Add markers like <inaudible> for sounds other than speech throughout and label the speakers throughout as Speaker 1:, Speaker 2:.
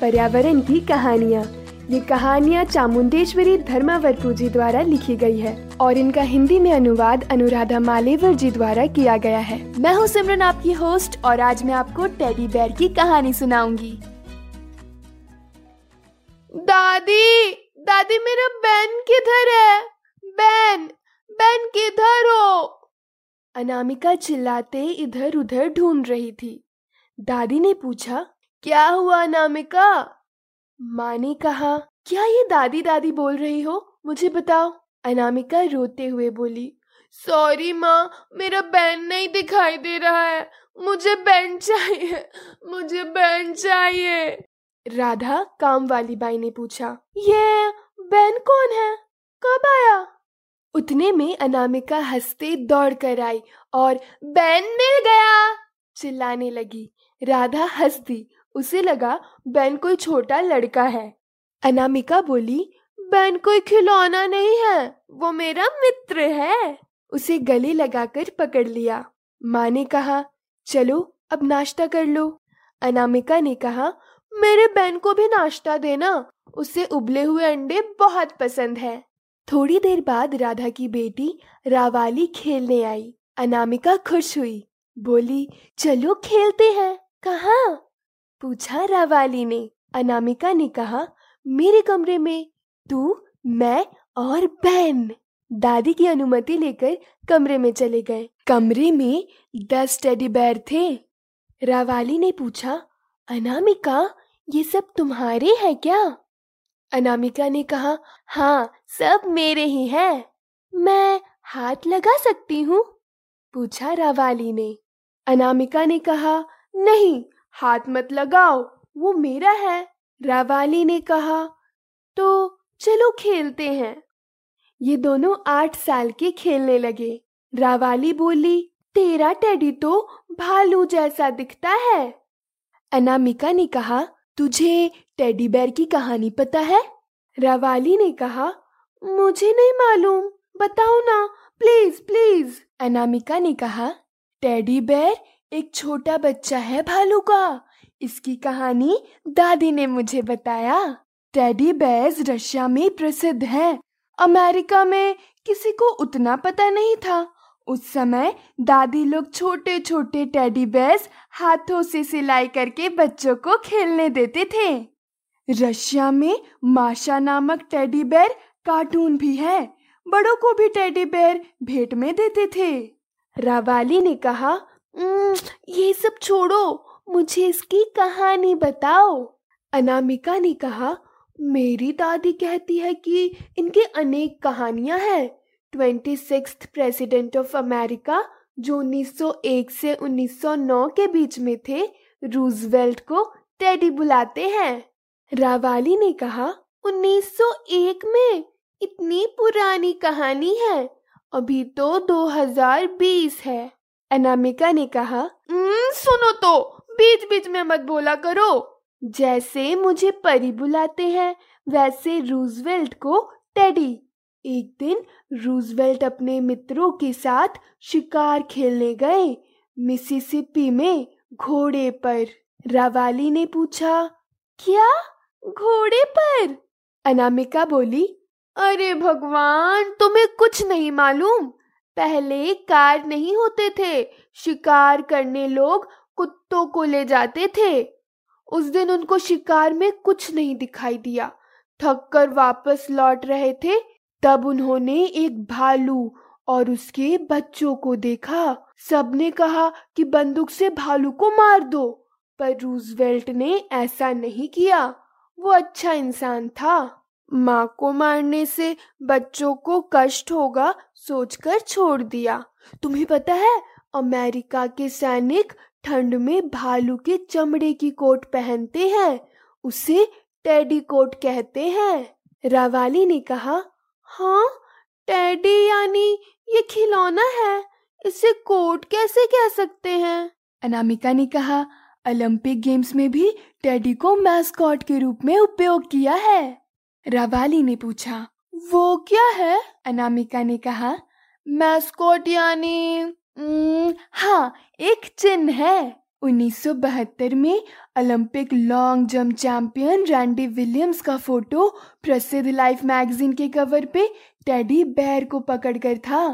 Speaker 1: पर्यावरण की कहानियाँ। ये कहानियाँ चामुंडेश्वरी धर्मावरपू जी द्वारा लिखी गई है और इनका हिंदी में अनुवाद अनुराधा मालेवर जी द्वारा किया गया है। मैं हूँ सिमरन आपकी होस्ट और आज मैं आपको टेडी बेयर की कहानी सुनाऊँगी। दादी दादी मेरा बैन किधर है? बैन बैन किधर हो? अनामिका चिल्लाते इधर उधर ढूंढ रही थी। दादी ने पूछा क्या हुआ अनामिका माँ ने कहा? क्या ये दादी दादी बोल रही हो? मुझे बताओ। अनामिका रोते हुए बोली, सॉरी माँ, मेरा बैंड नहीं दिखाई दे रहा है। मुझे बैंड चाहिए, मुझे बैंड चाहिए। राधा काम वाली बाई ने पूछा, ये बैंड कौन है? कब आया? उतने में अनामिका हँसते दौड़ कर आई और बैन मिल गया, चिल्लाने लगी। राधा हंस दी उसे लगा बैन कोई छोटा लड़का है। अनामिका बोली बैन कोई खिलौना नहीं है, वो मेरा मित्र है। उसे गले लगाकर पकड़ लिया। माँ ने कहा, चलो, अब नाश्ता कर लो। अनामिका ने कहा, मेरे बैन को भी नाश्ता देना उसे उबले हुए अंडे बहुत पसंद है। थोड़ी देर बाद राधा की बेटी रावाली खेलने आई। अनामिका खुश हुई, बोली, चलो खेलते हैं, कहा? पूछा रावाली ने। अनामिका ने कहा, मेरे कमरे में तू, मैं और बहन। दादी की अनुमति लेकर कमरे में चले गए। कमरे में दस टेडी बैर थे। रावाली ने पूछा, अनामिका, ये सब तुम्हारे हैं क्या? अनामिका ने कहा हाँ सब मेरे ही हैं। मैं हाथ लगा सकती हूँ? पूछा रावाली ने। अनामिका ने कहा, नहीं हाथ मत लगाओ, वो मेरा है, रावाली ने कहा। तो चलो खेलते हैं। ये दोनों आठ साल के खेलने लगे। रावाली बोली, तेरा टेडी तो भालू जैसा दिखता है। अनामिका ने कहा, तुझे टेडी बेयर की कहानी पता है? रवाली ने कहा, मुझे नहीं मालूम, बताओ ना, प्लीज़ प्लीज़। अनामिका ने कहा, टेडी बेयर एक छोटा बच्चा है भालू का। इसकी कहानी दादी ने मुझे बताया। टेडी बेयर्स रशिया में प्रसिद्ध हैं। अमेरिका में किसी को उतना पता नहीं था। उस समय दादी लोग छोटे छोटे टेडी बेयर्स हाथों से सिलाई करके बच्चों को खेलने देते थे। रशिया में माशा नामक टेडी बेयर कार्टून भी है। बड़ों को भी टेडी बेयर भेंट में देते थे। रावाली ने कहा ये सब छोड़ो, मुझे इसकी कहानी बताओ। अनामिका ने कहा, मेरी दादी कहती है कि इनकी अनेक कहानियाँ हैं। Twenty six president of America, जो 1901 से 1909 के बीच में थे, रूजवेल्ट को टेडी बुलाते हैं। रावाली ने कहा 1901 में इतनी पुरानी कहानी है, अभी तो 2020 है। अनामिका ने कहा सुनो तो बीच बीच में मत बोला करो। जैसे मुझे परी बुलाते हैं वैसे रूजवेल्ट को टेडी। एक दिन रूजवेल्ट अपने मित्रों के साथ शिकार खेलने गए मिसिसिपी में घोड़े पर। रावाली ने पूछा क्या? घोड़े पर? अनामिका बोली अरे भगवान तुम्हें कुछ नहीं मालूम। पहले कार नहीं होते थे। शिकार करने लोग कुत्तों को ले जाते थे। उस दिन उनको शिकार में कुछ नहीं दिखाई दिया। थक कर वापस लौट रहे थे, तब उन्होंने एक भालू और उसके बच्चों को देखा। सबने कहा कि बंदूक से भालू को मार दो, पर रूजवेल्ट ने ऐसा नहीं किया। वो अच्छा इंसान था। माँ को मारने से बच्चों को कष्ट होगा सोचकर छोड़ दिया। तुम्हें पता है, अमेरिका के सैनिक ठंड में भालू के चमड़े की कोट पहनते हैं, उसे टेडी कोट कहते हैं। रावाली ने कहा हाँ टेडी यानी ये खिलौना है, इसे कोट कैसे कह सकते हैं?
Speaker 2: अनामिका ने कहा, ओलंपिक गेम्स में भी टेडी को मैस्कॉट के रूप में उपयोग किया है। रावाली ने पूछा,
Speaker 1: वो क्या है?
Speaker 2: अनामिका ने कहा
Speaker 1: मैस्कॉट यानी
Speaker 2: हाँ एक चिन्ह है। 1972 में Olympic long jump champion Randy Williams का फ़ोटो प्रसिद्ध लाइफ मैगजीन के कवर पे टेडी बैर को पकड़कर था।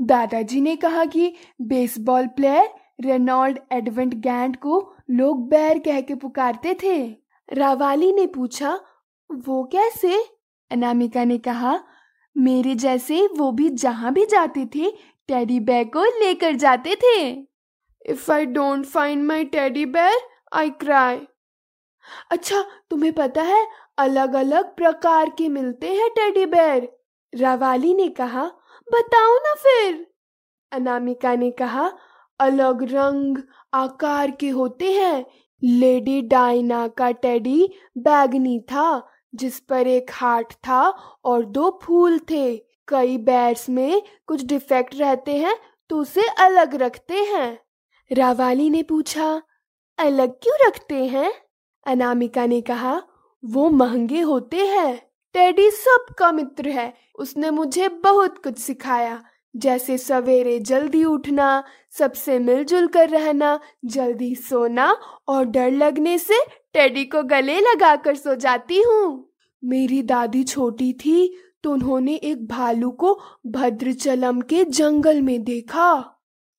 Speaker 2: दादाजी ने कहा कि बेसबॉल प्लेयर रेनॉल्ड एडवेंट गैंड को लोग बैर कह के पुकारते थे।
Speaker 1: रावाली ने पूछा वो कैसे?
Speaker 2: अनामिका ने कहा, मेरे जैसे वो भी जहाँ भी जाते थे, टेडी बैर को लेकर जाते थे।
Speaker 1: If I don't find my teddy bear I cry. अच्छा तुम्हें पता है अलग अलग प्रकार के मिलते हैं टेडी बैर रावाली ने कहा, बताओ ना फिर। अनामिका ने कहा, अलग रंग, आकार के होते हैं। लेडी डायना का टेडी बैगनी था जिस पर एक हार्ट था और दो फूल थे। कई बैट्स में कुछ डिफेक्ट रहते हैं तो उसे अलग रखते हैं। रावाली ने पूछा, अलग क्यों रखते हैं? अनामिका ने कहा, वो महँगे होते हैं। टेडी सबका मित्र है। उसने मुझे बहुत कुछ सिखाया। जैसे सवेरे जल्दी उठना, सबसे मिलजुल कर रहना, जल्दी सोना और डर लगने से टेडी को गले लगाकर सो जाती हूँ। मेरी दादी छोटी थी तो उन्होंने एक भालू को भद्रचलम के जंगल में देखा।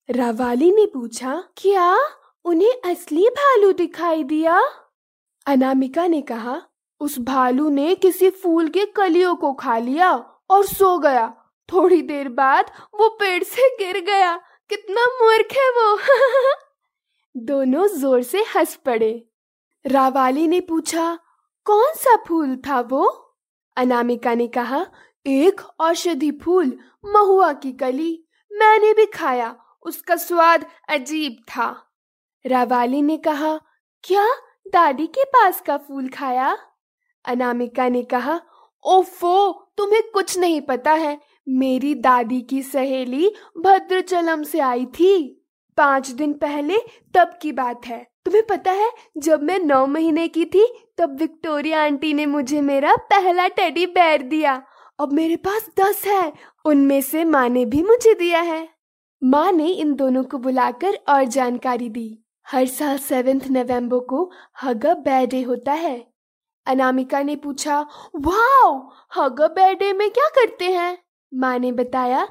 Speaker 1: रावाली ने पूछा, क्या उन्हें असली भालू दिखाई दिया? अनामिका ने कहा, उस भालू ने किसी फूल के कलियों को खा लिया और सो गया थोड़ी देर बाद वो पेड़ से गिर गया। कितना मूर्ख है वो। <laughs> दोनों ज़ोर से हंस पड़े। रावाली ने पूछा, कौन सा फूल था वो? अनामिका ने कहा, एक औषधि फूल, महुआ की कली। मैंने भी खाया, उसका स्वाद अजीब था। रावाली ने कहा, क्या दादी के पास का फूल खाया? अनामिका ने कहा, ओफो, तुम्हें कुछ नहीं पता है। मेरी दादी की सहेली भद्रचलम से आई थी। पाँच दिन पहले तब की बात है। तुम्हें पता है, जब मैं नौ महीने की थी, तब विक्टोरिया आंटी ने मुझे मेरा पहला टेडी बैर दिया। अब मेरे पास दस है, उनमें से माँ ने भी मुझे दिया है। माँ ने इन दोनों को बुलाकर और जानकारी दी। हर साल सेवेंथ नवंबर को हगा बैर डे होता है। अनामिका ने पूछा, वाओ, हगा बैर डे में क्या करते हैं? माँ ने बताया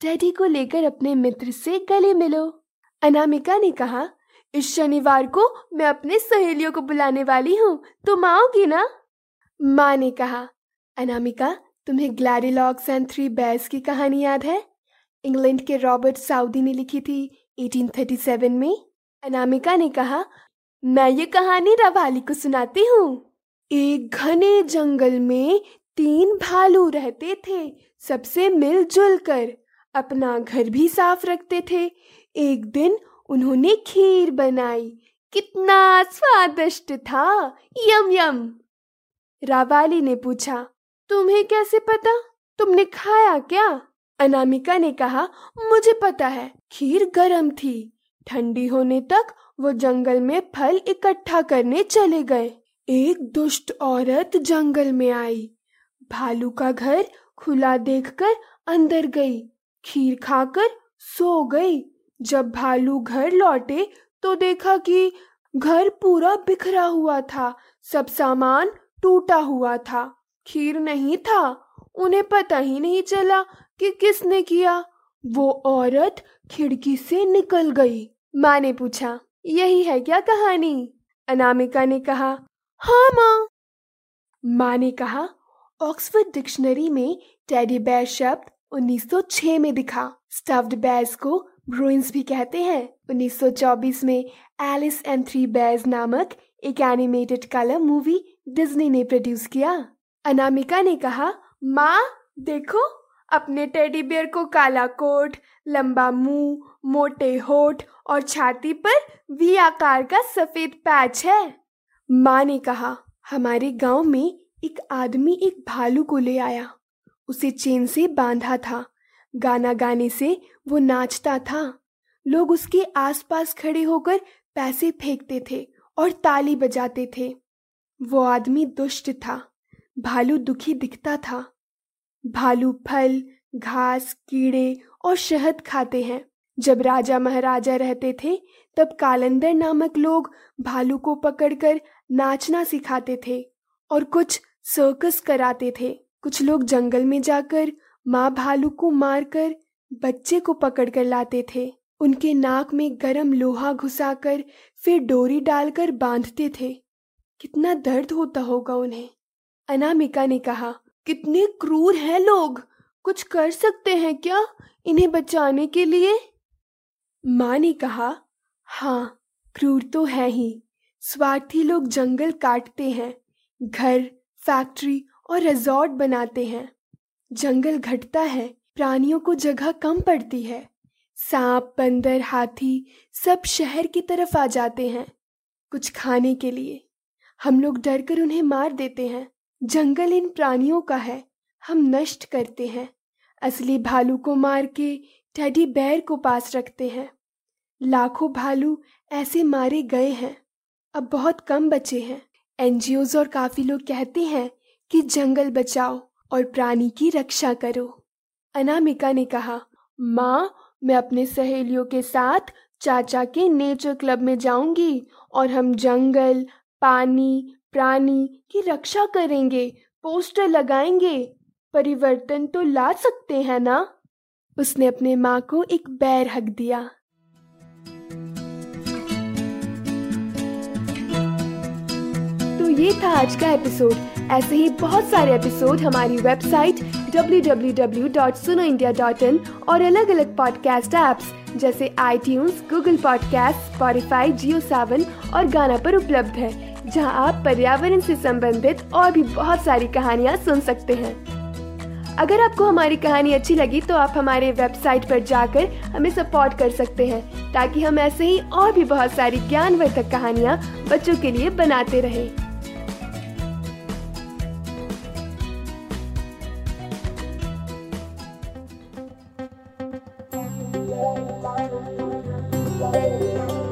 Speaker 1: टेडी को लेकर अपने मित्र से गले मिलो। अनामिका ने कहा, इस शनिवार को मैं अपने सहेलियों को बुलाने वाली हूँ, तुम आओगी ना? माँ ने कहा, अनामिका, तुम्हें ग्लैडिलॉक्स एंड थ्री बैस की कहानी याद है? इंग्लैंड के रॉबर्ट साउदी ने लिखी थी 1837 में? अनामिका ने कहा, मैं ये कहानी रवाली को सुनाती हूँ। एक घने जंगल में तीन भालू रहते थे, सबसे मिलजुल कर अपना घर भी साफ़ रखते थे। एक दिन उन्होंने खीर बनाई। कितना स्वादिष्ट था। यम यम। रावाली ने पूछा, तुम्हें कैसे पता? तुमने खाया क्या? अनामिका ने कहा, मुझे पता है, खीर गरम थी। ठंडी होने तक वो जंगल में फल इकट्ठा करने चले गए। एक दुष्ट औरत जंगल में आई। भालू का घर खुला देखकर अंदर गई। खीर खाकर सो गई। जब भालू घर लौटे तो देखा कि घर पूरा बिखरा हुआ था, सब सामान टूटा हुआ था। खीर नहीं था, उन्हें पता ही नहीं चला कि किसने किया। वो औरत खिड़की से निकल गई। माँ ने पूछा, यही है क्या कहानी? अनामिका ने कहा हाँ माँ। माँ ने कहा ऑक्सफोर्ड डिक्शनरी में टेडी बैर शब्द 1906 में दिखा। स्टफ्ड बैर्स को ब्रुइंस भी कहते हैं। 1924 में एलिस एंड थ्री बैर्स नामक एक एनिमेटेड कलर मूवी डिज्नी ने प्रोड्यूस किया। अनामिका ने कहा, माँ, देखो, अपने टेडी बेयर को काला कोट, लंबा मुँह, मोटे होठ और छाती पर वी आकार का सफ़ेद पैच है। माँ ने कहा, हमारे गाँव में एक आदमी एक भालू को ले आया। उसे चेन से बांधा था। गाना गाने से वो नाचता था। लोग उसके आसपास खड़े होकर पैसे फेंकते थे और ताली बजाते थे। वो आदमी दुष्ट था। भालू दुखी दिखता था। भालू फल, घास, कीड़े और शहद खाते हैं। जब राजा महाराजा रहते थे, तब कालंदर नामक लोग भालू को पकड़कर नाचना सिखाते थे और कुछ सर्कस कराते थे। कुछ लोग जंगल में जाकर माँ भालू को मारकर बच्चे को पकड़ कर लाते थे। उनके नाक में गरम लोहा घुसाकर फिर डोरी डालकर बांधते थे। कितना दर्द होता होगा उन्हें। अनामिका ने कहा, कितने क्रूर हैं लोग। कुछ कर सकते हैं क्या इन्हें बचाने के लिए? माँ ने कहा हाँ क्रूर तो है ही। स्वार्थी लोग जंगल काटते हैं। घर फैक्ट्री और रिजॉर्ट बनाते हैं। जंगल घटता है, प्राणियों को जगह कम पड़ती है। सांप, बंदर, हाथी सब शहर की तरफ़ आ जाते हैं कुछ खाने के लिए। हम लोग डर कर उन्हें मार देते हैं। जंगल इन प्राणियों का है, हम नष्ट करते हैं। असली भालू को मार के टेडी बैर को पास रखते हैं। लाखों भालू ऐसे मारे गए हैं, अब बहुत कम बचे हैं। एनजीओज और काफ़ी लोग कहते हैं कि जंगल बचाओ और प्राणी की रक्षा करो। अनामिका ने कहा, माँ, मैं अपने सहेलियों के साथ चाचा के नेचर क्लब में जाऊँगी और हम जंगल, पानी, प्राणी की रक्षा करेंगे, पोस्टर लगाएँगे। परिवर्तन तो ला सकते हैं ना? उसने अपने माँ को एक बैर हक दिया। तो ये था आज का एपिसोड ऐसे ही बहुत सारे एपिसोड हमारी वेबसाइट www.sunoindia.in और अलग अलग पॉडकास्ट ऐप्स जैसे iTunes, Google podcast Spotify Jio Saavn और गाना पर उपलब्ध है जहाँ आप पर्यावरण से संबंधित और भी बहुत सारी कहानियाँ सुन सकते हैं। अगर आपको हमारी कहानी अच्छी लगी तो आप हमारे वेबसाइट पर जाकर हमें सपोर्ट कर सकते हैं ताकि हम ऐसे ही और भी बहुत सारी ज्ञानवर्धक कहानियाँ बच्चों के लिए बनाते रहें। Thank you.